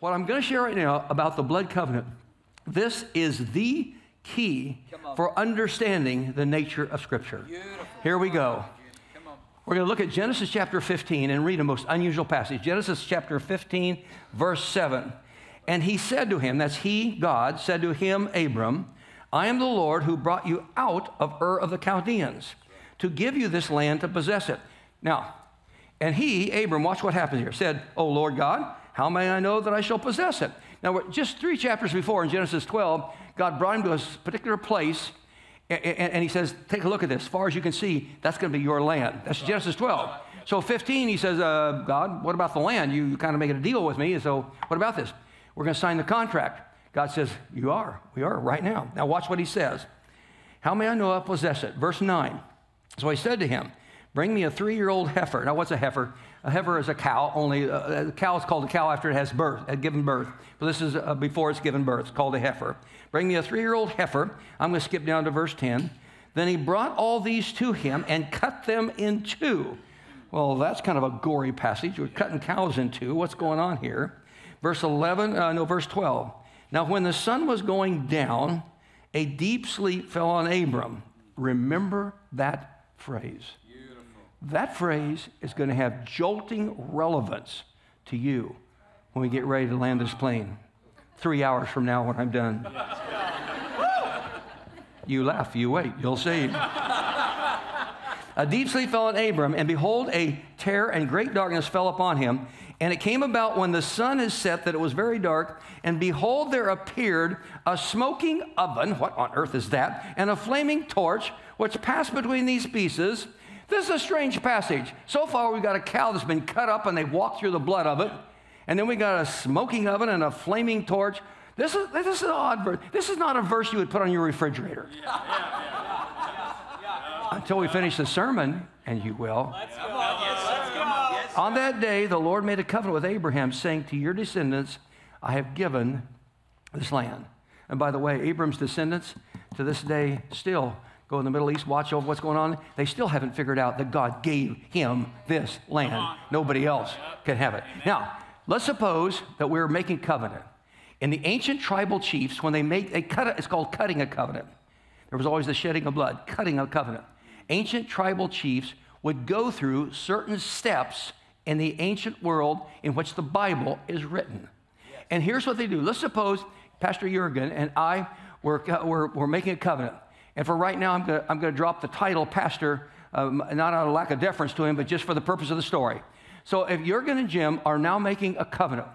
What I'm going to share right now about the blood covenant, this is the key for understanding the nature of Scripture. Beautiful. Here we go. We're going to look at Genesis chapter 15 and read a most unusual passage. Genesis chapter 15, verse 7. And he said to him, that's he, God, said to him, Abram, I am the Lord who brought you out of Ur of the Chaldeans to give you this land to possess it. Now, and he, Abram, watch what happens here, said, O Lord God, how may I know that I shall possess it? Now, just three chapters before in Genesis 12, God brought him to a particular place, a- a- and, he says, Take a look at this. As far as you can see, that's going to be your land. That's Genesis 12. So, 15, he says, uh, God, what about the land? You kind of making a deal with me. And so, what about this? We're going to sign the contract. God says, You are. We are right now. Now, watch what he says. How may I know I possess it? Verse 9. So I said to him, Bring me a three year old heifer. Now, what's a heifer? A heifer is a cow, only uh, a cow is called a cow after it has birth, had given birth. But this is uh, before it's given birth. It's called a heifer. Bring me a three year old heifer. I'm going to skip down to verse 10. Then he brought all these to him and cut them in two. Well, that's kind of a gory passage. We're cutting cows in two. What's going on here? Verse 11, uh, no, verse 12. Now, when the sun was going down, a deep sleep fell on Abram. Remember that phrase. That phrase is going to have jolting relevance to you when we get ready to land this plane. Three hours from now, when I'm done. You laugh, you wait, you'll see. A deep sleep fell on Abram, and behold, a terror and great darkness fell upon him. And it came about when the sun is set that it was very dark, and behold, there appeared a smoking oven. What on earth is that? And a flaming torch, which passed between these pieces. This is a strange passage. So far, we've got a cow that's been cut up, and they've walked through the blood of it. And then we got a smoking oven and a flaming torch. This is, this is an odd verse. This is not a verse you would put on your refrigerator. Until we finish the sermon, and you will. Come on. Yes, let's go. On that day, the Lord made a covenant with Abraham, saying, To your descendants, I have given this land. And by the way, Abram's descendants to this day still go in the Middle East, watch over what's going on. They still haven't figured out that God gave him this land. Nobody else can have it. Now, let's suppose that we're making covenant. In the ancient tribal chiefs, when they make a cut, it's called cutting a covenant. There was always the shedding of blood, cutting a covenant. Ancient tribal chiefs would go through certain steps in the ancient world in which the Bible is written. And here's what they do. Let's suppose Pastor Jurgen and I were, were, were making a covenant. And for right now, I'm going to drop the title pastor, um, not out of lack of deference to him, but just for the purpose of the story. So if Jurgen and Jim are now making a covenant,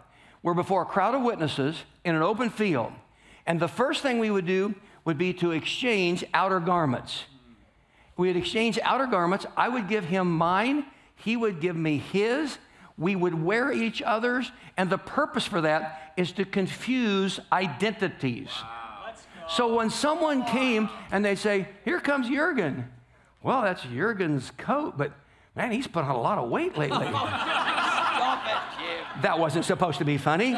we're before a crowd of witnesses in an open field. And the first thing we would do would be to exchange outer garments. We would exchange outer garments. I would give him mine, he would give me his. We would wear each other's, and the purpose for that is to confuse identities. So when someone came and they say, Here comes Jurgen. Well, that's Jurgen's coat, but man, he's put on a lot of weight lately. Stop it, Jim. that wasn't supposed to be funny.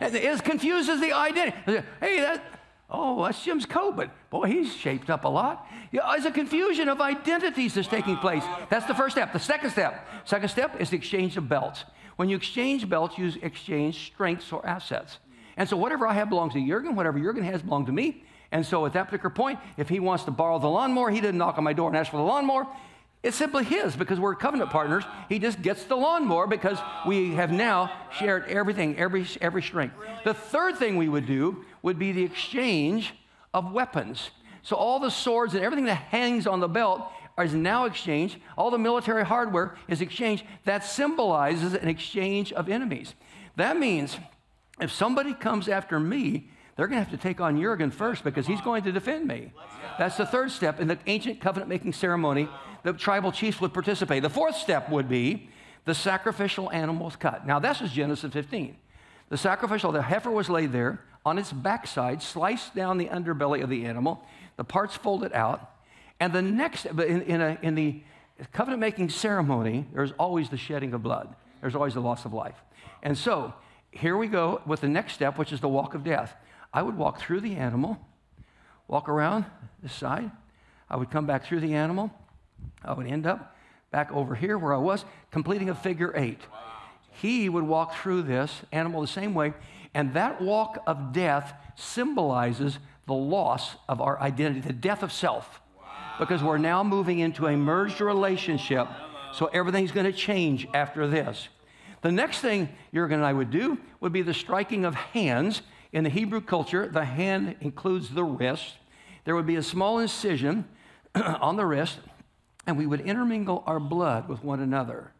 it it confuses the identity. Hey, that, oh, that's Jim's coat, but boy, he's shaped up a lot. Yeah, there's a confusion of identities that's taking place. That's the first step. The second step, second step is the exchange of belts. When you exchange belts, you exchange strengths or assets. And so whatever I have belongs to Jurgen, whatever Jurgen has belongs to me. And so at that particular point, if he wants to borrow the lawnmower, he didn't knock on my door and ask for the lawnmower. It's simply his because we're covenant partners. He just gets the lawnmower because we have now shared everything, every, every strength. The third thing we would do would be the exchange of weapons. So all the swords and everything that hangs on the belt is now exchanged. All the military hardware is exchanged. That symbolizes an exchange of enemies. That means if somebody comes after me, they're going to have to take on Jurgen first because he's going to defend me. That's the third step in the ancient covenant making ceremony. The tribal chiefs would participate. The fourth step would be the sacrificial animals cut. Now, this is Genesis 15. The sacrificial, the heifer was laid there on its backside, sliced down the underbelly of the animal, the parts folded out. And the next, in, in, a, in the covenant making ceremony, there's always the shedding of blood, there's always the loss of life. And so, here we go with the next step, which is the walk of death. I would walk through the animal, walk around this side. I would come back through the animal. I would end up back over here where I was, completing a figure eight. he would walk through this animal the same way. And that walk of death symbolizes the loss of our identity, the death of self. Because we're now moving into a merged relationship. So everything's going to change after this. The next thing Jurgen and I would do would be the striking of hands. In the Hebrew culture, the hand includes the wrist. There would be a small incision on the wrist, and we would intermingle our blood with one another.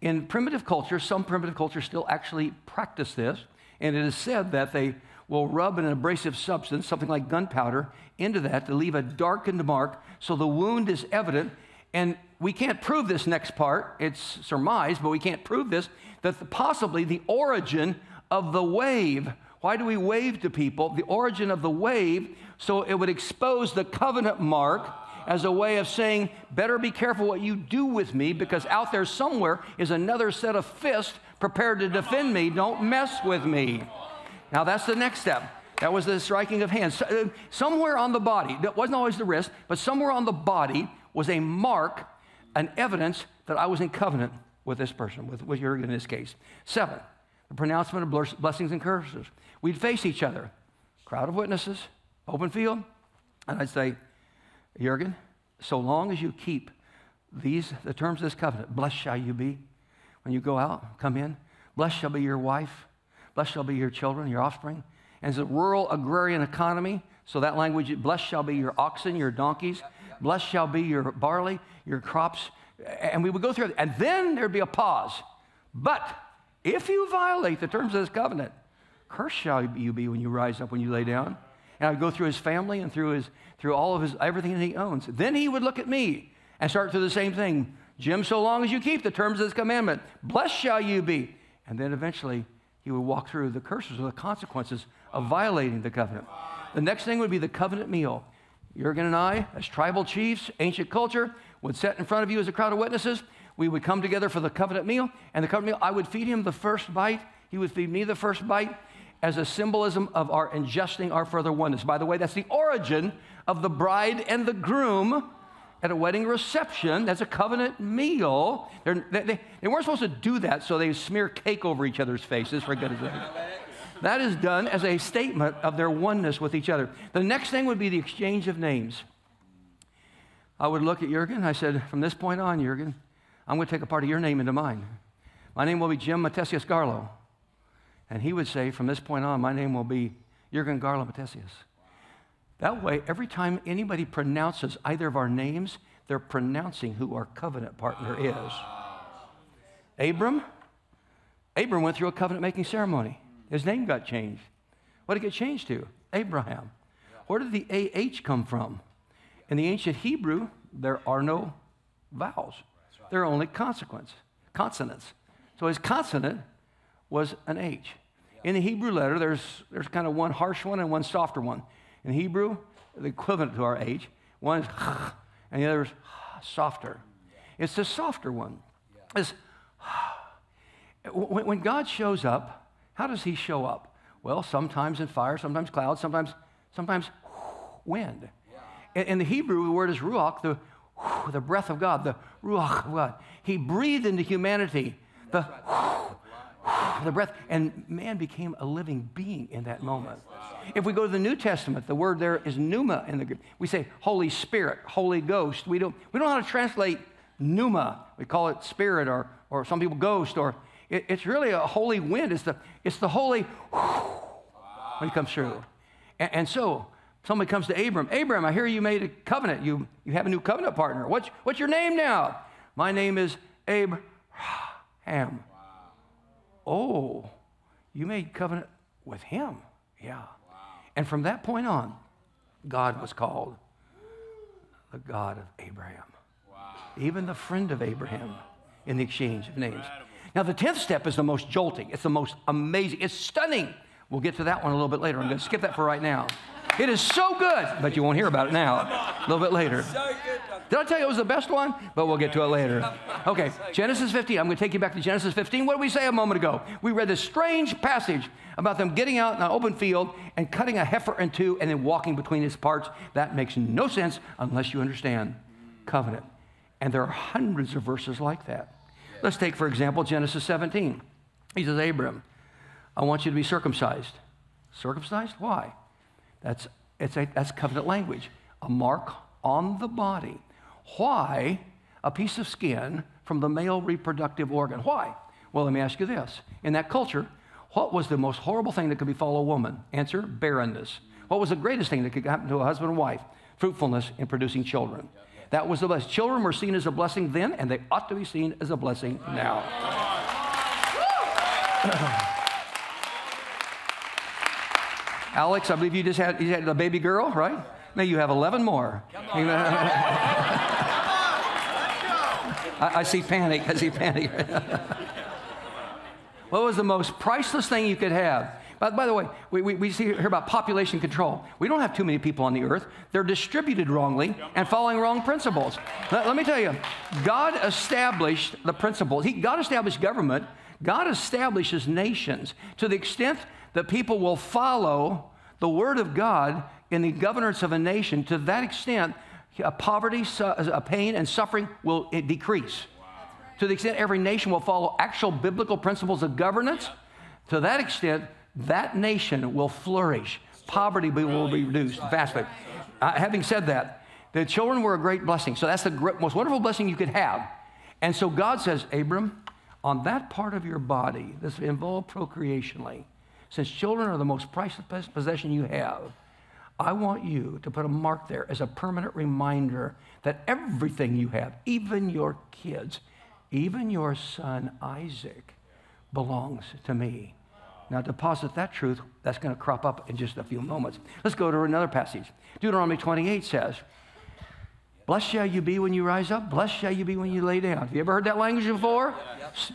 In primitive culture, some primitive cultures still actually practice this, and it is said that they will rub an abrasive substance, something like gunpowder, into that to leave a darkened mark so the wound is evident. And we can't prove this next part, it's surmised, but we can't prove this, that possibly the origin of the wave. Why do we wave to people? The origin of the wave, so it would expose the covenant mark as a way of saying, better be careful what you do with me because out there somewhere is another set of fists prepared to defend me. Don't mess with me. Now, that's the next step. That was the striking of hands. Uh, somewhere on the body, that wasn't always the wrist, but somewhere on the body was a mark, an evidence that I was in covenant with this person, with, with Jurgen in this case. Seven, the pronouncement of blessings and curses. We'd face each other, crowd of witnesses, open field, and I'd say, Jurgen, so long as you keep these, the terms of this covenant, blessed shall you be when you go out, come in. Blessed shall be your wife. Blessed shall be your children, your offspring. And it's a rural agrarian economy, so that language, blessed shall be your oxen, your donkeys. Blessed shall be your barley, your crops. And we would go through it. And then there'd be a pause. But if you violate the terms of this covenant, cursed shall you be when you rise up, when you lay down. And I'd go through his family and through his through all of his everything that he owns. Then he would look at me and start do the same thing. Jim, so long as you keep the terms of this commandment, blessed shall you be. And then eventually he would walk through the curses or the consequences of violating the covenant. The next thing would be the covenant meal. Jurgen and I, as tribal chiefs, ancient culture, would set in front of you as a crowd of witnesses. We would come together for the covenant meal, and the covenant meal, I would feed him the first bite. He would feed me the first bite as a symbolism of our ingesting our further oneness. By the way, that's the origin of the bride and the groom at a wedding reception. That's a covenant meal. They, they, they, weren't supposed to do that so they smear cake over each other's faces, for goodness sake. That is done as a statement of their oneness with each other. The next thing would be the exchange of names. I would look at Jurgen. I said, from this point on, Jurgen, I'm going to take a part of your name into mine. My name will be Jim Matthesius Garlow. And he would say, from this point on, my name will be Jurgen Garlow Matthesius. That way, every time anybody pronounces either of our names, they're pronouncing who our covenant partner is. Abram, Abram went through a covenant making ceremony. His name got changed. What did it get changed to? Abraham. Where did the AH come from? In the ancient Hebrew, there are no vowels. There are only consequence, consonants. So his consonant was an H. In the Hebrew letter, there's, there's kind of one harsh one and one softer one. In Hebrew, the equivalent to our H, one is and the other is softer. It's the softer one. It's, when God shows up, how does he show up? Well, sometimes in fire, sometimes clouds, sometimes, sometimes wind. In the Hebrew, the word is ruach, the, the breath of God, the ruach of God. He breathed into humanity the, the breath, and man became a living being in that moment. If we go to the New Testament, the word there is pneuma in the Greek. We say Holy Spirit, Holy Ghost. We don't, we don't know how to translate pneuma. We call it spirit or, or some people ghost, or it, it's really a holy wind. It's the, it's the holy when it comes through. And, and, so somebody comes to Abram. Abram, I hear you made a covenant. You, you have a new covenant partner. What's, what's your name now? My name is Abraham. Oh, you made covenant with him. Yeah. And from that point on, God was called the God of Abraham. Wow. Even the friend of Abraham in the exchange of names. Incredible. Now, the 10th step is the most jolting. It's the most amazing. It's stunning. We'll get to that one a little bit later. I'm going to skip that for right now. It is so good, but you won't hear about it now. A little bit later. Did I tell you it was the best one? But we'll get to it later. Okay, Genesis 15. I'm going to take you back to Genesis 15. What did we say a moment ago? We read this strange passage about them getting out in an open field and cutting a heifer in two and then walking between its parts. That makes no sense unless you understand covenant. And there are hundreds of verses like that. Let's take, for example, Genesis 17. He says, Abram, I want you to be circumcised. Circumcised? Why? That's, it's a, that's covenant language. A mark on the body. Why a piece of skin from the male reproductive organ? Why? Well, let me ask you this. In that culture, what was the most horrible thing that could befall a woman? Answer barrenness. What was the greatest thing that could happen to a husband and wife? Fruitfulness in producing children. That was the blessing. Children were seen as a blessing then, and they ought to be seen as a blessing now. Alex, I believe you just had, you had a baby girl, right? Now you have 11 more. I, I see panic. I see panic. what was the most priceless thing you could have? By, by the way, we, we, we see, hear about population control. We don't have too many people on the earth. They're distributed wrongly and following wrong principles. Let, let me tell you, God established the principles. He, God established government. God establishes nations to the extent that people will follow the word of God in the governance of a nation. To that extent, poverty, pain, and suffering will decrease. To the extent every nation will follow actual biblical principles of governance, to that extent, that nation will flourish. Poverty will be reduced vastly. Uh, having said that, the children were a great blessing. So that's the most wonderful blessing you could have. And so God says, Abram, on that part of your body that's involved procreationally, since children are the most priceless possession you have, I want you to put a mark there as a permanent reminder that everything you have, even your kids, even your son Isaac, belongs to me. Now, deposit that truth, that's going to crop up in just a few moments. Let's go to another passage. Deuteronomy 28 says, Blessed shall you be when you rise up, blessed shall you be when you lay down. Have you ever heard that language before?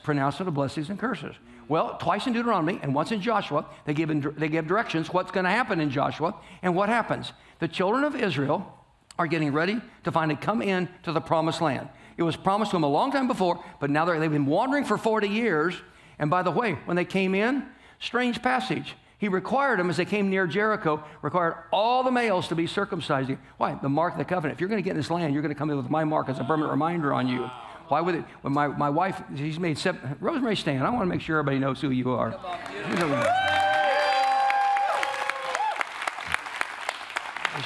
Pronouncement of blessings and curses. Well, twice in Deuteronomy and once in Joshua, they give, in, they give directions what's going to happen in Joshua. And what happens? The children of Israel are getting ready to finally come in to the promised land. It was promised to them a long time before, but now they've been wandering for 40 years. And by the way, when they came in, Strange passage. He required them as they came near Jericho, required all the males to be circumcised. Why? The mark of the covenant. If you're going to get in this land, you're going to come in with my mark as a permanent reminder on you. Why would it? When my, my wife, she's made seven, Rosemary Stan, I want to make sure everybody knows who you are.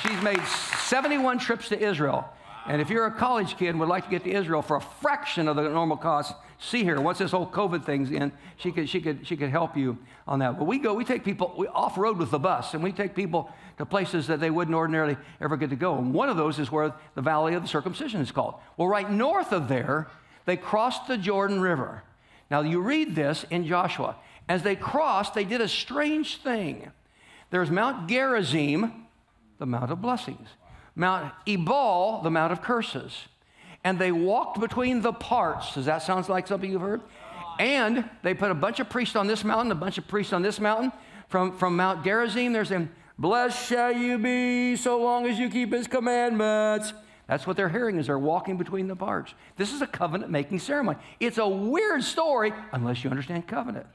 she's made 71 trips to Israel. And if you're a college kid and would like to get to Israel for a fraction of the normal cost, see her. Once this whole COVID thing's in, she could, she could, she could help you on that. But we go, we take people we off road with the bus, and we take people to places that they wouldn't ordinarily ever get to go. And one of those is where the Valley of the Circumcision is called. Well, right north of there, they crossed the Jordan River. Now, you read this in Joshua. As they crossed, they did a strange thing. There's Mount Gerizim, the Mount of Blessings. Mount Ebal, the Mount of Curses. And they walked between the parts. Does that sound like something you've heard? And they put a bunch of priests on this mountain, a bunch of priests on this mountain. From, from Mount Gerizim, there's them, blessed shall you be so long as you keep his commandments. That's what they're hearing as they're walking between the parts. This is a covenant making ceremony. It's a weird story unless you understand covenant.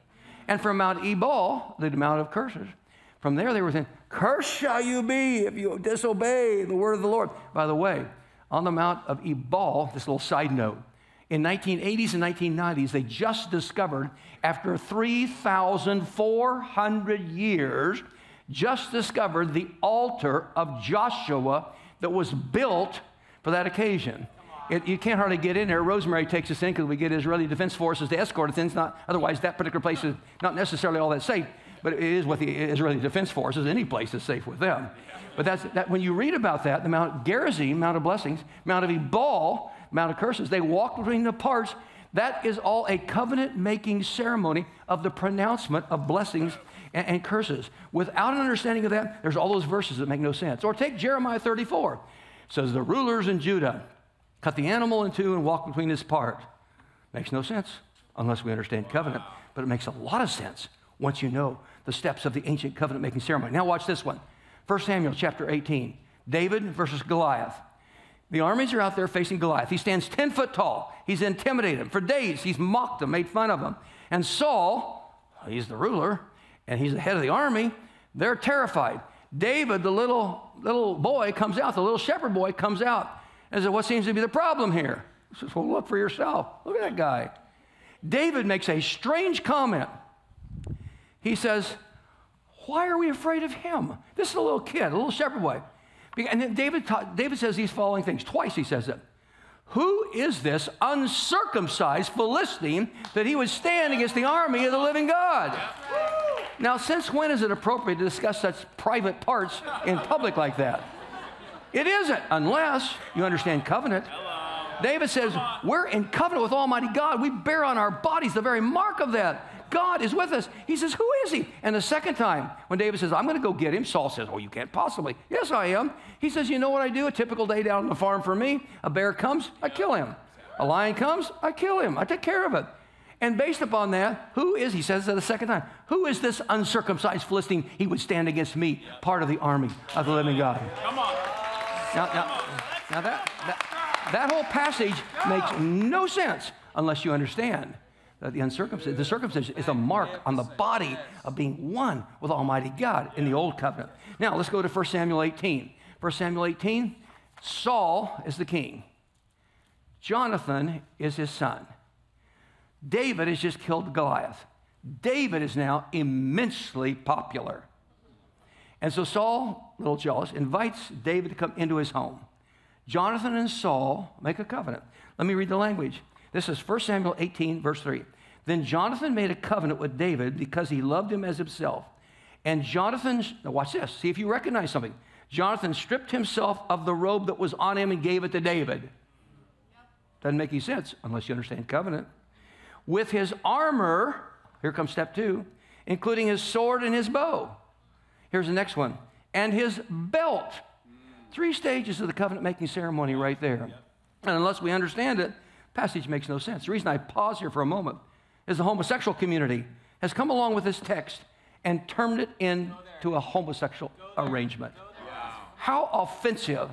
And from Mount Ebal, the Mount of Curses, from there, they were saying, Cursed shall you be if you disobey the word of the Lord. By the way, on the Mount of Ebal, this little side note, in 1980s and 1990s, they just discovered, after 3,400 years, just discovered the altar of Joshua that was built for that occasion. It, you can't hardly get in there. Rosemary takes us in because we get Israeli Defense Forces to escort us in. It's not, otherwise, that particular place is not necessarily all that safe but it is with the Israeli Defense Forces. Any place is safe with them. But that's that when you read about that, the Mount Gerizim, Mount of Blessings, Mount of Ebal, Mount of Curses, they walk between the parts. That is all a covenant making ceremony of the pronouncement of blessings and, and, curses. Without an understanding of that, there's all those verses that make no sense. Or take Jeremiah 34. It says, The rulers in Judah cut the animal in two and walk between his part. Makes no sense unless we understand covenant, but it makes a lot of sense once you know the steps of the ancient covenant making ceremony. Now, watch this one 1 Samuel chapter 18 David versus Goliath. The armies are out there facing Goliath. He stands 10 foot tall. He's intimidated them. For days, he's mocked him, made fun of him. And Saul, he's the ruler, and he's the head of the army, they're terrified. David, the little, little boy, comes out, the little shepherd boy comes out and says, What seems to be the problem here? He says, Well, look for yourself. Look at that guy. David makes a strange comment he says, Why are we afraid of him? This is a little kid, a little shepherd boy. And then David, taught, David says these following things. Twice he says it. Who is this uncircumcised Philistine that he would stand against the army of the living God? Now, since when is it appropriate to discuss such private parts in public like that? It isn't, unless you understand covenant. David says, We're in covenant with Almighty God. We bear on our bodies the very mark of that. God is with us. He says, Who is he? And the second time, when David says, I'm going to go get him, Saul says, Oh, you can't possibly. Yes, I am. He says, You know what I do? A typical day down on the farm for me a bear comes, I kill him. A lion comes, I kill him. I take care of it. And based upon that, who is, he says it a second time, who is this uncircumcised Philistine? He would stand against me, part of the army of the living God. Come on. Now, now, now that, that, that whole passage makes no sense unless you understand that Uh, the uncircumcision, the circumcision is a mark on the body of being one with Almighty God in the Old Covenant. Now, let's go to 1 Samuel 18. 1 Samuel 18, Saul is the king. Jonathan is his son. David has just killed Goliath. David is now immensely popular. And so Saul, a little jealous, invites David to come into his home. Jonathan and Saul make a covenant. Let me read the language. This is 1 Samuel 18, verse 3. Then Jonathan made a covenant with David because he loved him as himself. And Jonathan, now watch this, see if you recognize something. Jonathan stripped himself of the robe that was on him and gave it to David. Doesn't make any sense unless you understand covenant with his armor, here comes step two, including his sword and his bow. Here's the next one, and his belt. Three stages of the covenant making ceremony right there. And unless we understand it, passage makes no sense. The reason I pause here for a moment is the homosexual community has come along with this text and turned it into a homosexual arrangement. How offensive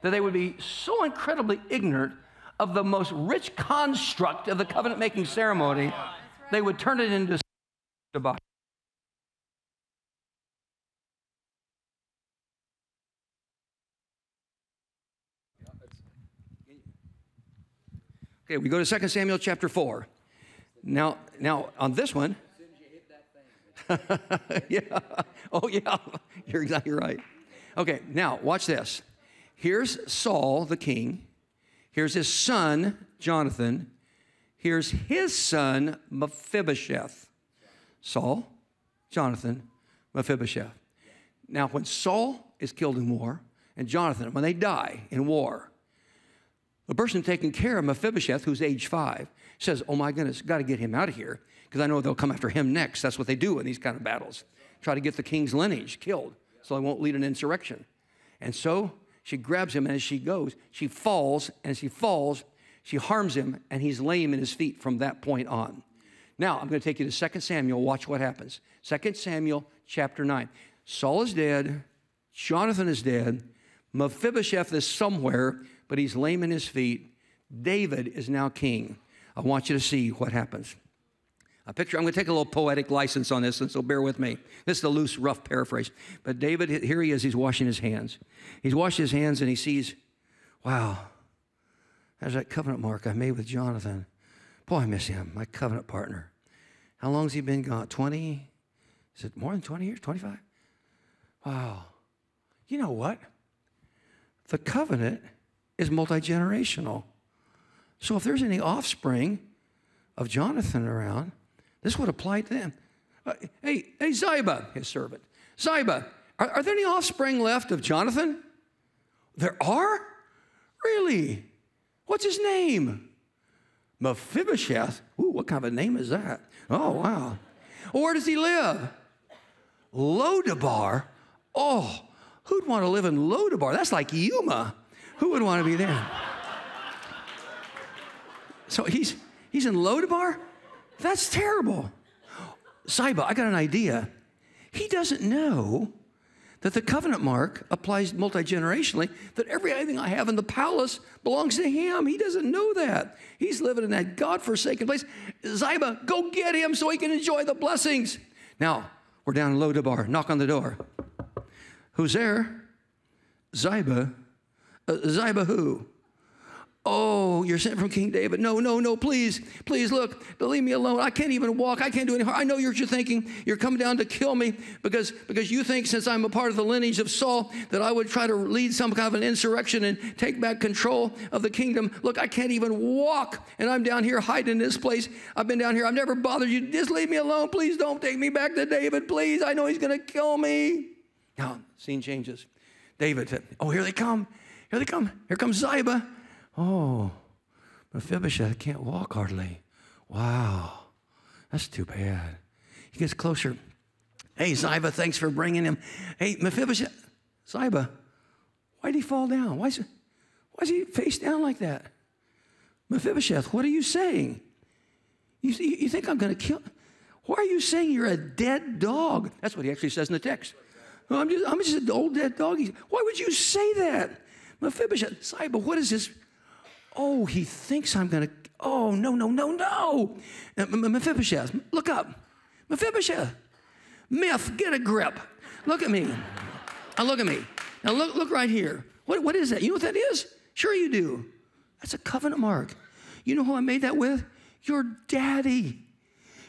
that they would be so incredibly ignorant of the most rich construct of the covenant making ceremony, they would turn it into debauchery. Okay, we go to 2 Samuel chapter 4. Now, now on this one, yeah. Oh, yeah. You're exactly right. Okay, now watch this. Here's Saul, the king. Here's his son, Jonathan. Here's his son, Mephibosheth. Saul, Jonathan, Mephibosheth. Now, when Saul is killed in war, and Jonathan, when they die in war, the person taking care of Mephibosheth, who's age five, says, Oh my goodness, got to get him out of here because I know they'll come after him next. That's what they do in these kind of battles. Try to get the king's lineage killed so they won't lead an insurrection. And so she grabs him, and as she goes, she falls, and as she falls, she harms him, and he's lame in his feet from that point on. Now, I'm going to take you to 2 Samuel. Watch what happens. 2 Samuel chapter 9. Saul is dead. Jonathan is dead. Mephibosheth is somewhere, but he's lame in his feet. David is now king. I want you to see what happens. A picture, I'm going to take a little poetic license on this, and so bear with me. This is a loose, rough paraphrase. But David, here he is, he's washing his hands. He's washed his hands and he sees, wow, there's that covenant mark I made with Jonathan. Boy, I miss him, my covenant partner. How long's he been gone? 20? Is it more than 20 years? 25? Wow. You know what? The covenant is multi generational. So if there's any offspring of Jonathan around, this would apply to them. Uh, hey, hey, Ziba, his servant. Ziba, are, are there any offspring left of Jonathan? There are? Really? What's his name? Mephibosheth. Ooh, what kind of a name is that? Oh, wow. where does he live? Lodabar. Oh, who'd want to live in Lodabar? That's like Yuma. Who would want to be there? So he's he's in Lodabar? That's terrible. Ziba, I got an idea. He doesn't know that the covenant mark applies multi generationally, that everything I have in the palace belongs to him. He doesn't know that. He's living in that God forsaken place. Ziba, go get him so he can enjoy the blessings. Now, we're down in Lodabar. Knock on the door. Who's there? Ziba. Uh, Ziba who? Oh, you're sent from King David. No, no, no, please, please look, leave me alone. I can't even walk. I can't do any harm. I know you're, you're thinking you're coming down to kill me because, because you think since I'm a part of the lineage of Saul that I would try to lead some kind of an insurrection and take back control of the kingdom. Look, I can't even walk and I'm down here hiding in this place. I've been down here. I've never bothered you. Just leave me alone. Please don't take me back to David. Please. I know he's going to kill me. Now, scene changes. David said, Oh, here they come. Here they come. Here comes Ziba. Oh, Mephibosheth can't walk hardly. Wow, that's too bad. He gets closer. Hey, Ziba, thanks for bringing him. Hey, Mephibosheth, Ziba, why did he fall down? Why is, why he face down like that? Mephibosheth, what are you saying? You, you think I'm going to kill? Why are you saying you're a dead dog? That's what he actually says in the text. I'm just, I'm just an old dead dog. Why would you say that? Mephibosheth, Ziba, what is this? Oh, he thinks I'm going to. Oh, no, no, no, no. Mephibosheth, look up. Mephibosheth. Myth, get a grip. Look at me. Now look at me. Now look, look right here. What, what is that? You know what that is? Sure you do. That's a covenant mark. You know who I made that with? Your daddy.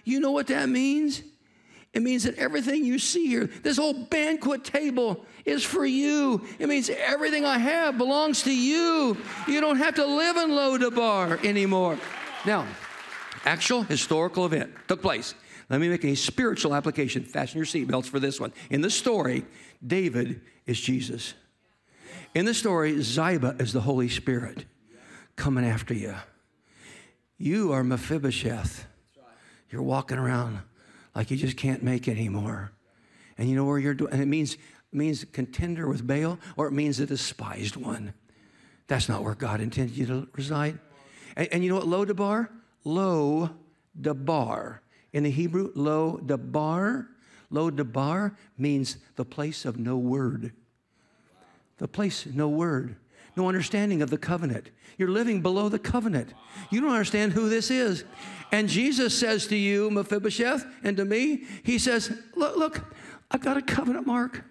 You know what that means? It means that everything you see here, this whole banquet table is for you. It means everything I have belongs to you. You don't have to live in Lodabar anymore. Now, actual historical event took place. Let me make a spiritual application. Fasten your seatbelts for this one. In the story, David is Jesus. In the story, Ziba is the Holy Spirit coming after you. You are Mephibosheth. You're walking around like you just can't make anymore. And you know where you're doing, and it means, means contender with Baal, or it means the despised one. That's not where God intended you to reside. And, and you know what lo debar? Lo debar. In the Hebrew, lo debar, lo debar means the place of no word. The place, no word no understanding of the covenant. You're living below the covenant. You don't understand who this is. And Jesus says to you, Mephibosheth, and to me, He says, Look, look I've got a covenant mark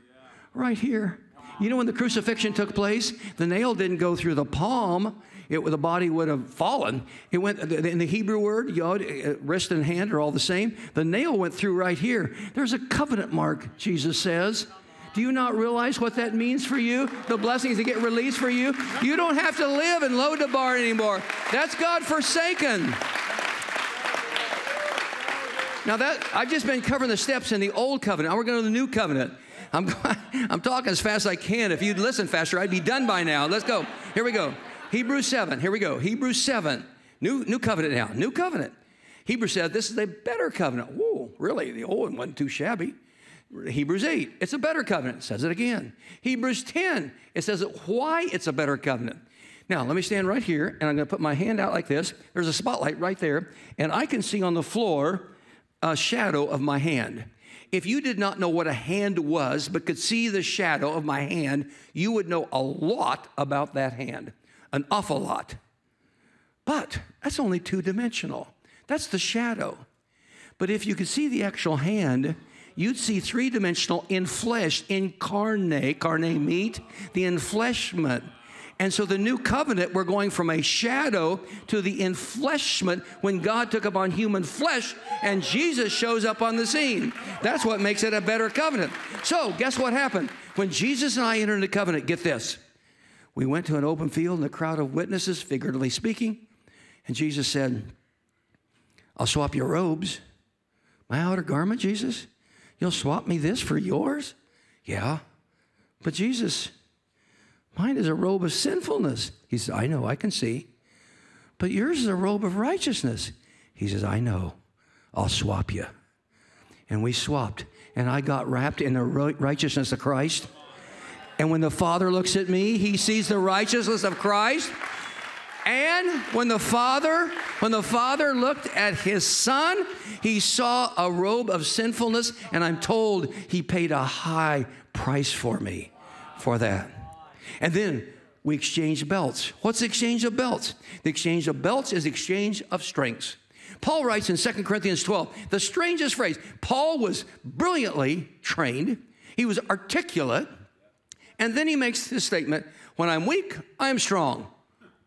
right here. You know, when the crucifixion took place, the nail didn't go through the palm. It, the body would have fallen. It went in the Hebrew word, yod, uh, wrist and hand are all the same. The nail went through right here. There's a covenant mark, Jesus says. Do you not realize what that means for you? The blessings that get released for you? You don't have to live in Lodabar anymore. That's God forsaken. Now that I've just been covering the steps in the old covenant. Now we're going to the new covenant. I'm, I'm talking as fast as I can. If you'd listen faster, I'd be done by now. Let's go. Here we go. Hebrews 7. Here we go. Hebrews 7. New, new covenant now. New covenant. Hebrews said this is a better covenant. Whoa, really? The old one wasn't too shabby. Hebrews 8, it's a better covenant. It says it again. Hebrews 10, it says it, why it's a better covenant. Now, let me stand right here, and I'm going to put my hand out like this. There's a spotlight right there, and I can see on the floor a shadow of my hand. If you did not know what a hand was, but could see the shadow of my hand, you would know a lot about that hand, an awful lot. But that's only two dimensional. That's the shadow. But if you could see the actual hand, you'd see three dimensional in flesh, incarnate, carne meat, the enfleshment. And so the new covenant, we're going from a shadow to the enfleshment when God took upon human flesh and Jesus shows up on the scene. That's what makes it a better covenant. So, guess what happened? When Jesus and I entered the covenant, get this. We went to an open field in a crowd of witnesses, figuratively speaking, and Jesus said, I'll swap your robes. My outer garment, Jesus? You'll swap me this for yours? Yeah. But Jesus, mine is a robe of sinfulness. He says, I know, I can see. But yours is a robe of righteousness. He says, I know. I'll swap you. And we swapped. And I got wrapped in the righteousness of Christ. And when the Father looks at me, he sees the righteousness of Christ. And when the father, when the father looked at his son, he saw a robe of sinfulness, and I'm told he paid a high price for me for that. And then we exchanged belts. What's the exchange of belts? The exchange of belts is exchange of strengths. Paul writes in 2 Corinthians 12, the strangest phrase. Paul was brilliantly trained, he was articulate, and then he makes this statement when I'm weak, I am strong.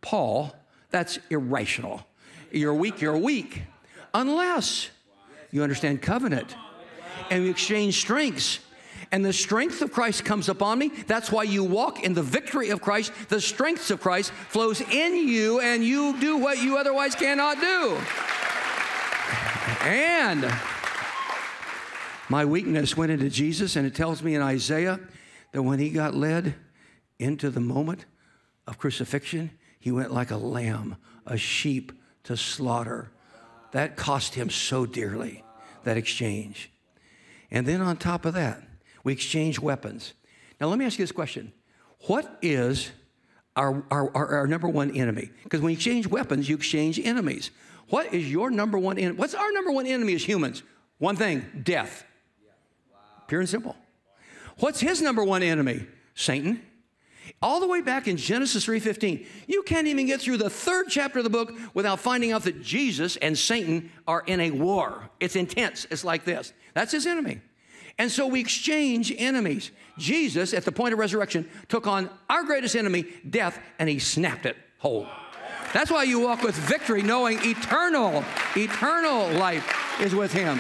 Paul That's irrational. You're weak, you're weak. Unless you understand covenant and you exchange strengths. And the strength of Christ comes upon me. That's why you walk in the victory of Christ. The strength of Christ flows in you, and you do what you otherwise cannot do. And my weakness went into Jesus, and it tells me in Isaiah that when he got led into the moment of crucifixion, he went like a lamb, a sheep to slaughter. That cost him so dearly, that exchange. And then on top of that, we exchange weapons. Now, let me ask you this question What is our, our, our, our number one enemy? Because when you exchange weapons, you exchange enemies. What is your number one enemy? What's our number one enemy as humans? One thing death. Pure and simple. What's his number one enemy? Satan. All the way back in Genesis 3:15. You can't even get through the third chapter of the book without finding out that Jesus and Satan are in a war. It's intense. It's like this. That's his enemy. And so we exchange enemies. Jesus, at the point of resurrection, took on our greatest enemy, death, and he snapped it whole. That's why you walk with victory, knowing eternal, eternal life is with him.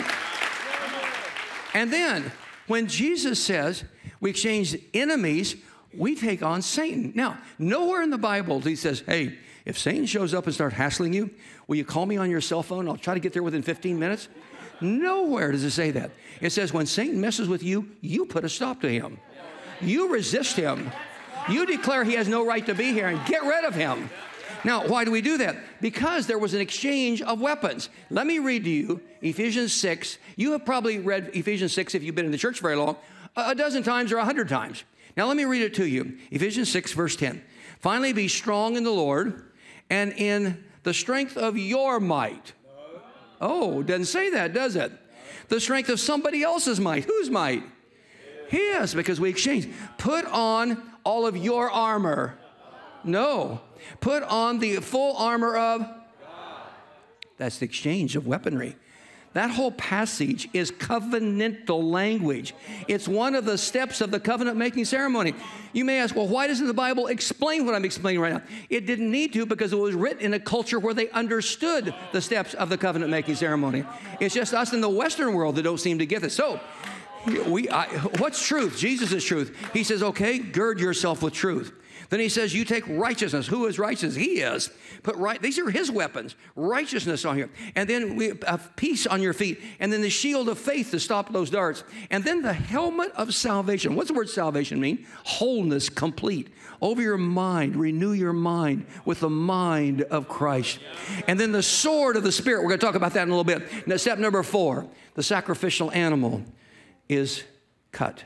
And then, when Jesus says we exchange enemies, we take on Satan. Now, nowhere in the Bible does he says, hey, if Satan shows up and starts hassling you, will you call me on your cell phone? I'll try to get there within 15 minutes. Nowhere does it say that. It says when Satan messes with you, you put a stop to him. You resist him. You declare he has no right to be here and get rid of him. Now, why do we do that? Because there was an exchange of weapons. Let me read to you Ephesians 6. You have probably read Ephesians 6 if you've been in the church very long, a dozen times or a hundred times. Now, let me read it to you Ephesians 6, verse 10. Finally, be strong in the Lord and in the strength of your might. Oh, doesn't say that, does it? The strength of somebody else's might. Whose might? His, because we exchange. Put on all of your armor. No. Put on the full armor of. That's the exchange of weaponry. That whole passage is covenantal language. It's one of the steps of the covenant making ceremony. You may ask, well, why doesn't the Bible explain what I'm explaining right now? It didn't need to because it was written in a culture where they understood the steps of the covenant making ceremony. It's just us in the Western world that don't seem to get this. So, we, I, what's truth? Jesus is truth. He says, okay, gird yourself with truth. Then he says, You take righteousness. Who is righteous? He is. Put right, these are his weapons. Righteousness on here. And then we have peace on your feet. And then the shield of faith to stop those darts. And then the helmet of salvation. What's the word salvation mean? Wholeness, complete. Over your mind, renew your mind with the mind of Christ. And then the sword of the Spirit. We're going to talk about that in a little bit. Now, step number four the sacrificial animal is cut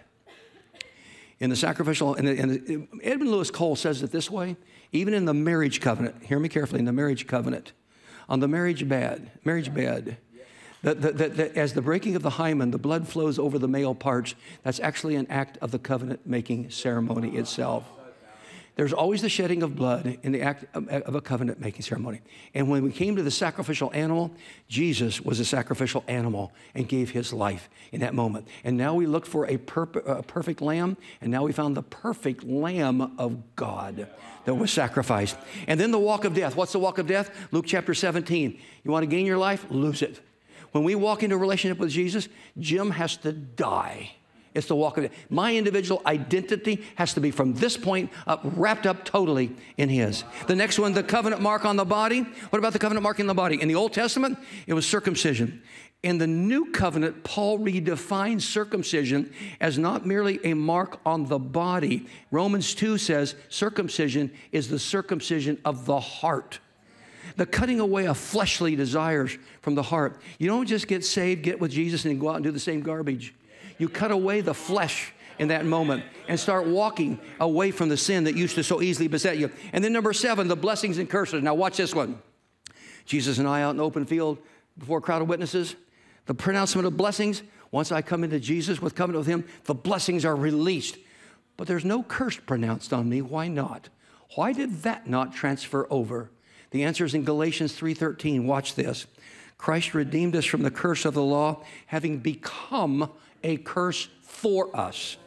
in the sacrificial, and, and Edwin Louis Cole says it this way even in the marriage covenant, hear me carefully, in the marriage covenant, on the marriage bed, marriage bed, that, that, that, that, as the breaking of the hymen, the blood flows over the male parts, that's actually an act of the covenant making ceremony itself. There's always the shedding of blood in the act of a covenant making ceremony. And when we came to the sacrificial animal, Jesus was a sacrificial animal and gave his life in that moment. And now we looked for a, perp- a perfect lamb, and now we found the perfect lamb of God that was sacrificed. And then the walk of death. What's the walk of death? Luke chapter 17. You want to gain your life? Lose it. When we walk into a relationship with Jesus, Jim has to die. It's the walk of it. My individual identity has to be from this point up, wrapped up totally in His. The next one, the covenant mark on the body. What about the covenant mark in the body? In the Old Testament, it was circumcision. In the New Covenant, Paul redefines circumcision as not merely a mark on the body. Romans 2 says circumcision is the circumcision of the heart the cutting away of fleshly desires from the heart. You don't just get saved, get with Jesus, and go out and do the same garbage. You cut away the flesh in that moment and start walking away from the sin that used to so easily beset you. And then number seven, the blessings and curses. Now watch this one. Jesus and I out in the open field before a crowd of witnesses. The pronouncement of blessings. Once I come into Jesus with covenant with him, the blessings are released. But there's no curse pronounced on me. Why not? Why did that not transfer over? The answer is in Galatians 3:13. Watch this. Christ redeemed us from the curse of the law, having become a curse for us.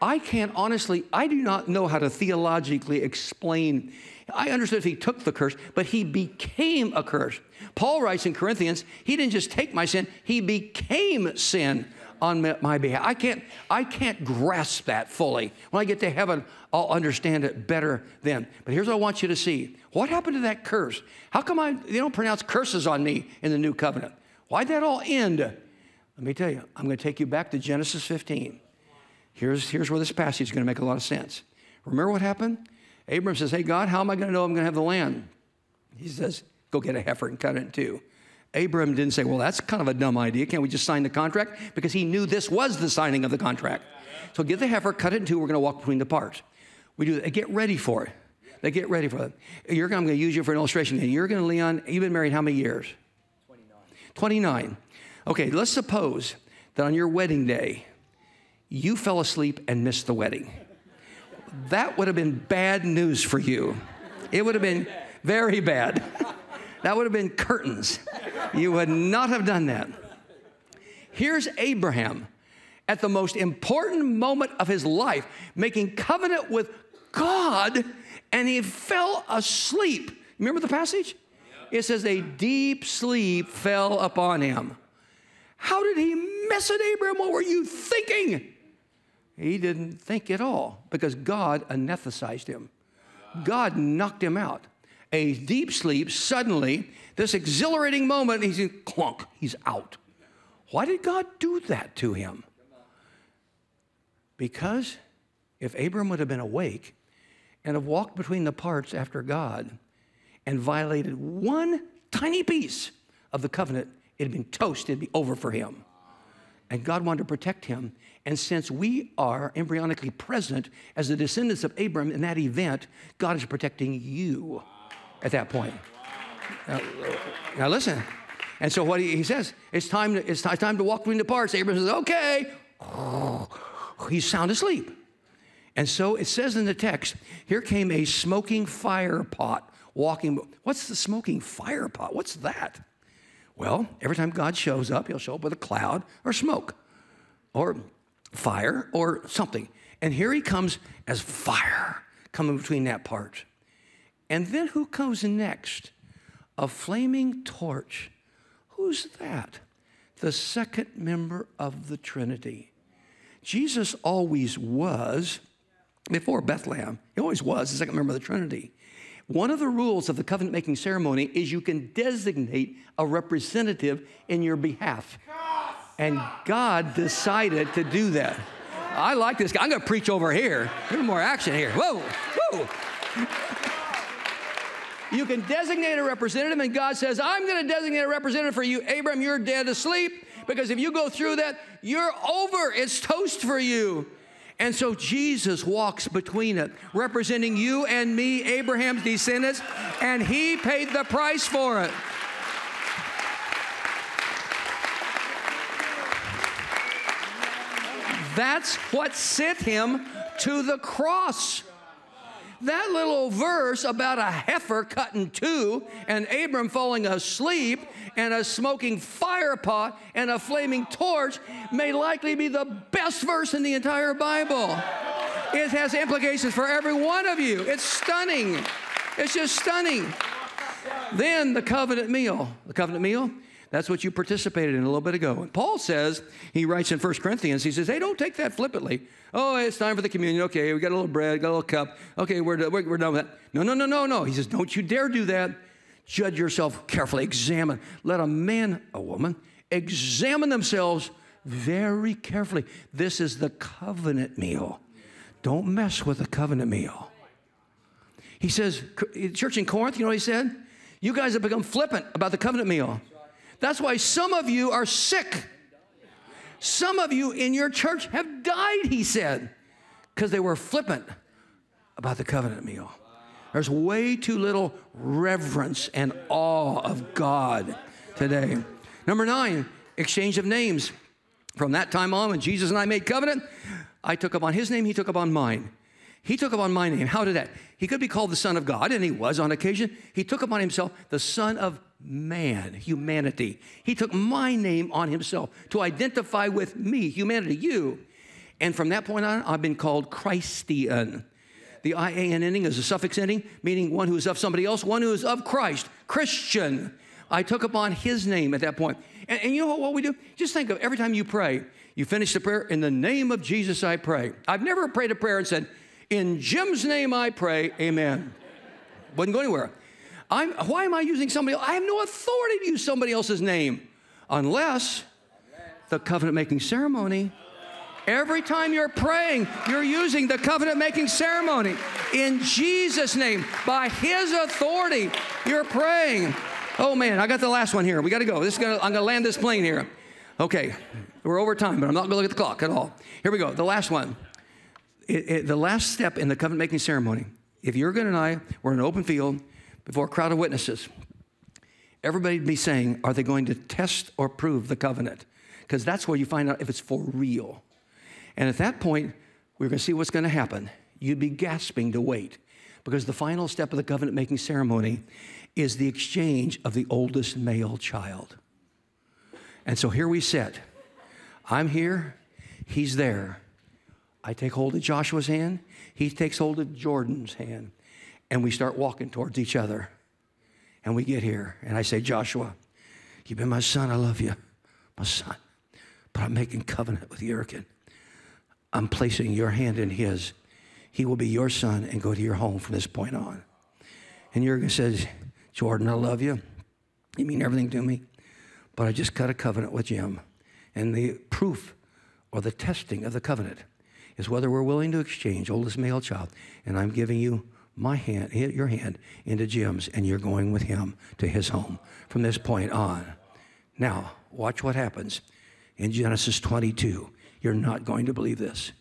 I can't honestly, I do not know how to theologically explain I understood if he took the curse, but he became a curse. Paul writes in Corinthians, he didn't just take my sin, he became sin on my behalf. I can't, I can't grasp that fully. When I get to heaven, I'll understand it better then. But here's what I want you to see. What happened to that curse? How come I, they don't pronounce curses on me in the new covenant? Why'd that all end? Let me tell you, I'm going to take you back to Genesis 15. Here's, here's where this passage is going to make a lot of sense. Remember what happened? Abram says, Hey, God, how am I going to know I'm going to have the land? He says, Go get a heifer and cut it in two. Abram didn't say, Well, that's kind of a dumb idea. Can't we just sign the contract? Because he knew this was the signing of the contract. So get the heifer, cut it in two. We're going to walk between the parts. We do that. Get ready for it. They get ready for it. You're, I'm going to use you for an illustration. You're going to, Leon, you've been married how many years? 29. 29. Okay, let's suppose that on your wedding day, you fell asleep and missed the wedding. That would have been bad news for you. It would have been very bad. That would have been curtains. You would not have done that. Here's Abraham at the most important moment of his life, making covenant with God, and he fell asleep. Remember the passage? It says, A deep sleep fell upon him. How did he miss it, Abraham? What were you thinking? He didn't think at all because God anesthetized him. God knocked him out. A deep sleep, suddenly, this exhilarating moment, he's in clunk, he's out. Why did God do that to him? Because if Abram would have been awake and have walked between the parts after God and violated one tiny piece of the covenant, it had been toast, it'd be over for him. And God wanted to protect him. And since we are embryonically present as the descendants of Abram in that event, God is protecting you at that point. Now, now listen. And so what he, he says, it's time, to, it's time to walk between the parts. Abram says, okay. He's sound asleep. And so it says in the text, here came a smoking fire pot walking. What's the smoking fire pot? What's that? Well, every time God shows up, he'll show up with a cloud or smoke or fire or something. And here he comes as fire coming between that part. And then who comes next? A flaming torch. Who's that? The second member of the Trinity. Jesus always was, before Bethlehem, he always was the second member of the Trinity. One of the rules of the covenant making ceremony is you can designate a representative in your behalf. And God decided to do that. I like this guy. I'm going to preach over here. A little more action here. Whoa, whoa. You can designate a representative, and God says, I'm going to designate a representative for you. Abram, you're dead asleep because if you go through that, you're over. It's toast for you. And so Jesus walks between it, representing you and me, Abraham's descendants, and he paid the price for it. That's what sent him to the cross. That little verse about a heifer cut in two and Abram falling asleep and a smoking fire pot and a flaming torch may likely be the best verse in the entire Bible. It has implications for every one of you. It's stunning. It's just stunning. Then the covenant meal. The covenant meal, that's what you participated in a little bit ago. And Paul says, he writes in 1 Corinthians, he says, hey, don't take that flippantly. Oh, it's time for the communion. Okay, we got a little bread, got a little cup. Okay, we're, we're, we're done with that. No, no, no, no, no. He says, don't you dare do that. Judge yourself carefully, examine. Let a man, a woman, examine themselves very carefully. This is the covenant meal. Don't mess with the covenant meal. He says, church in Corinth, you know what he said? You guys have become flippant about the covenant meal. That's why some of you are sick. Some of you in your church have died, he said, because they were flippant about the covenant meal. There's way too little reverence and awe of God today. Number nine, exchange of names. From that time on, when Jesus and I made covenant, I took upon his name, he took upon mine. He took upon my name. How did that? He could be called the Son of God, and he was on occasion. He took upon himself the Son of Man, humanity. He took my name on himself to identify with me, humanity, you. And from that point on, I've been called Christian. The IAN ending is a suffix ending, meaning one who is of somebody else, one who is of Christ, Christian. I took upon his name at that point. And, and you know what we do? Just think of every time you pray, you finish the prayer, in the name of Jesus I pray. I've never prayed a prayer and said, in Jim's name I pray, amen. Wouldn't go anywhere. I'm, why am I using somebody else? I have no authority to use somebody else's name unless the covenant making ceremony. Every time you're praying, you're using the covenant making ceremony. In Jesus' name, by His authority, you're praying. Oh man, I got the last one here. We got to go. This is gonna, I'm going to land this plane here. Okay, we're over time, but I'm not going to look at the clock at all. Here we go. The last one. It, it, the last step in the covenant making ceremony. If Jurgen and I were in an open field before a crowd of witnesses, everybody'd be saying, Are they going to test or prove the covenant? Because that's where you find out if it's for real. And at that point, we're going to see what's going to happen. You'd be gasping to wait because the final step of the covenant making ceremony is the exchange of the oldest male child. And so here we sit. I'm here, he's there. I take hold of Joshua's hand, he takes hold of Jordan's hand, and we start walking towards each other. And we get here, and I say, Joshua, you've been my son, I love you, my son. But I'm making covenant with Jurgen. I'm placing your hand in his. He will be your son and go to your home from this point on. And Jurgen says, Jordan, I love you. You mean everything to me. But I just cut a covenant with Jim. And the proof or the testing of the covenant is whether we're willing to exchange oldest male child. And I'm giving you my hand, your hand, into Jim's, and you're going with him to his home from this point on. Now, watch what happens in Genesis 22. You're not going to believe this.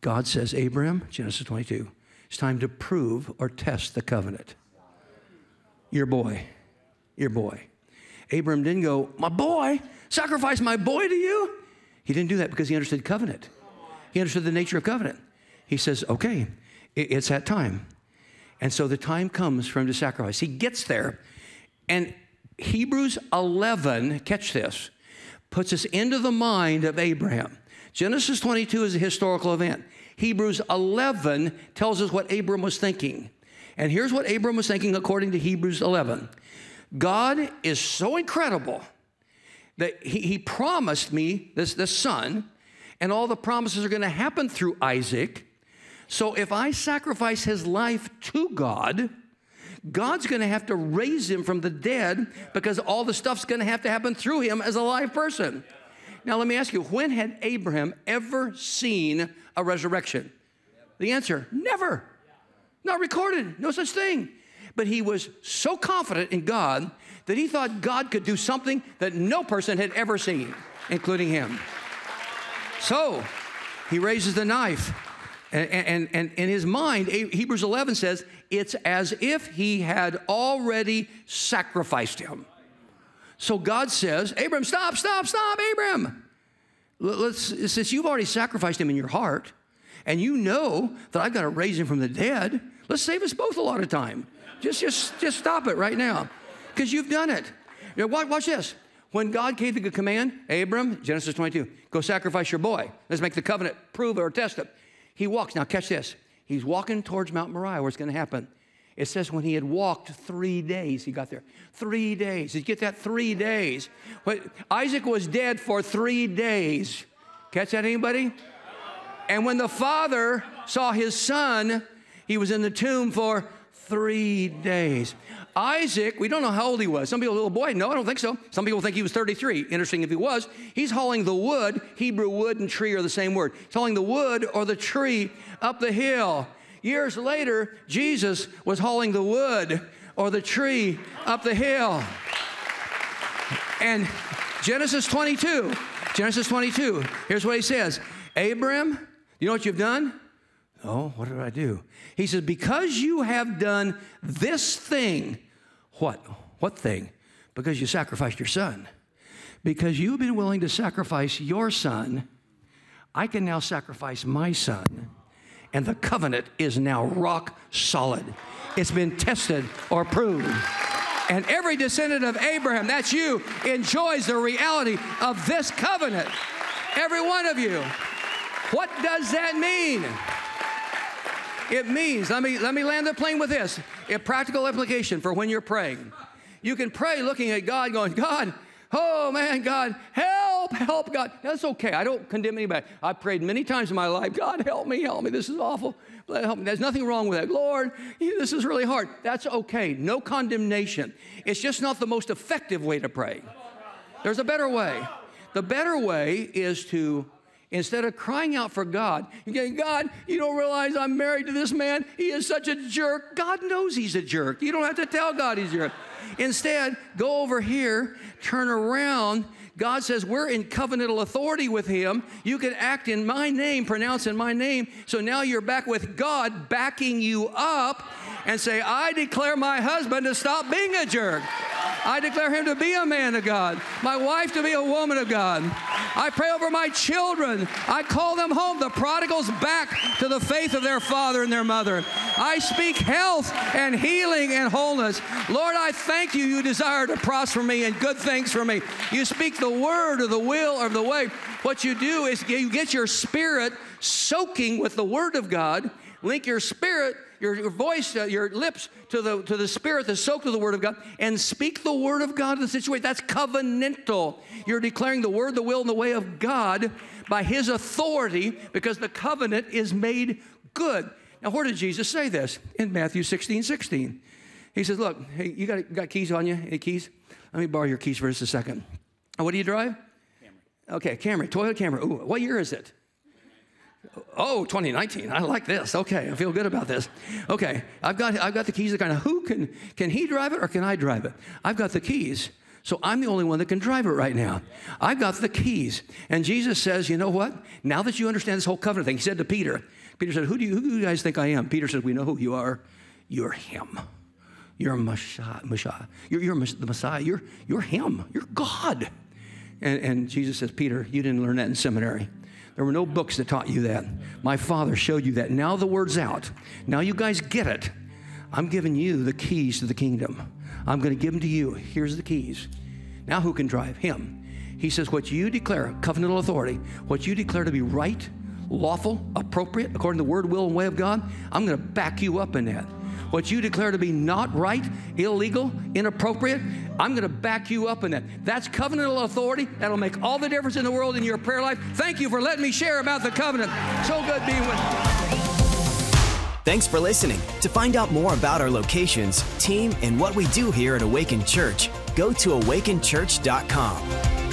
God says, Abraham, Genesis 22, it's time to prove or test the covenant. Your boy, your boy. Abraham didn't go, My boy, sacrifice my boy to you. He didn't do that because he understood covenant. He understood the nature of covenant. He says, Okay, it's that time. And so the time comes for him to sacrifice. He gets there, and Hebrews 11, catch this, puts us into the mind of Abraham. Genesis 22 is a historical event. Hebrews 11 tells us what Abram was thinking. And here's what Abram was thinking according to Hebrews 11 God is so incredible that he, he promised me this, this son, and all the promises are going to happen through Isaac. So if I sacrifice his life to God, God's going to have to raise him from the dead because all the stuff's going to have to happen through him as a live person. Now, let me ask you when had Abraham ever seen a resurrection? The answer never. Not recorded, no such thing. But he was so confident in God that he thought God could do something that no person had ever seen, including him. So he raises the knife. And, and, in his mind, Hebrews 11 says, it's as if he had already sacrificed him. So God says, Abram, stop, stop, stop, Abram. Let's, since you've already sacrificed him in your heart, and you know that I've got to raise him from the dead, let's save us both a lot of time. Just, just, just stop it right now, because you've done it. Now, watch, watch this. When God gave the command, Abram, Genesis 22, go sacrifice your boy. Let's make the covenant, prove it or test it. He walks. Now, catch this. He's walking towards Mount Moriah where it's going to happen. It says when he had walked three days, he got there. Three days. Did you get that? Three days. But Isaac was dead for three days. Catch that, anybody? And when the father saw his son, he was in the tomb for three days. Isaac, we don't know how old he was. Some people, little boy, no, I don't think so. Some people think he was 33. Interesting if he was. He's hauling the wood. Hebrew wood and tree are the same word. He's hauling the wood or the tree up the hill. Years later, Jesus was hauling the wood or the tree up the hill. And Genesis 22, Genesis 22, here's what he says Abram, you know what you've done? Oh, what did I do? He says, Because you have done this thing, what? What thing? Because you sacrificed your son. Because you've been willing to sacrifice your son, I can now sacrifice my son. And the covenant is now rock solid. It's been tested or proved. And every descendant of Abraham, that's you, enjoys the reality of this covenant. Every one of you. What does that mean? It means, let me, let me land the plane with this a practical application for when you're praying. You can pray looking at God, going, God, oh man, God, help, help, God. That's okay. I don't condemn anybody. I've prayed many times in my life, God, help me, help me. This is awful. Help me. There's nothing wrong with that. Lord, this is really hard. That's okay. No condemnation. It's just not the most effective way to pray. There's a better way. The better way is to Instead of crying out for God, you go, God, you don't realize I'm married to this man. He is such a jerk. God knows he's a jerk. You don't have to tell God he's a jerk. Instead, go over here, turn around. God says, We're in covenantal authority with Him. You can act in my name, pronounce in my name. So now you're back with God backing you up and say, I declare my husband to stop being a jerk. I declare him to be a man of God, my wife to be a woman of God. I pray over my children. I call them home, the prodigals back to the faith of their father and their mother. I speak health and healing and wholeness. Lord, I thank you. You desire to prosper me and good things for me. You speak the word or the will or the way. What you do is you get your spirit soaking with the word of God, link your spirit your, your voice, uh, your lips to the, to the Spirit that's soaked with the Word of God, and speak the Word of God in the situation. That's covenantal. You're declaring the Word, the will, and the way of God by His authority because the covenant is made good. Now, where did Jesus say this? In Matthew 16 16. He says, Look, hey, you got, got keys on you? Any keys? Let me borrow your keys for just a second. What do you drive? Camry. Okay, Camry, Toyota Camry. Ooh, what year is it? Oh, 2019. I like this. Okay, I feel good about this. Okay, I've got I've got the keys. Kind of who can can he drive it or can I drive it? I've got the keys. So I'm the only one that can drive it right now. I've got the keys. And Jesus says, you know what? Now that you understand this whole covenant thing, he said to Peter, Peter said, who do you, who do you guys think I am? Peter said, we know who you are. You're him. You're Messiah. Messiah. You're, you're the Messiah. You're, you're him. You're God. And, and Jesus says, Peter, you didn't learn that in seminary. There were no books that taught you that. My father showed you that. Now the word's out. Now you guys get it. I'm giving you the keys to the kingdom. I'm going to give them to you. Here's the keys. Now who can drive? Him. He says, What you declare, covenantal authority, what you declare to be right, lawful, appropriate, according to the word, will, and way of God, I'm going to back you up in that what you declare to be not right, illegal, inappropriate, I'm going to back you up in that. That's covenantal authority. That'll make all the difference in the world in your prayer life. Thank you for letting me share about the covenant. So good being with you. Thanks for listening. To find out more about our locations, team, and what we do here at Awaken Church, go to awakenchurch.com.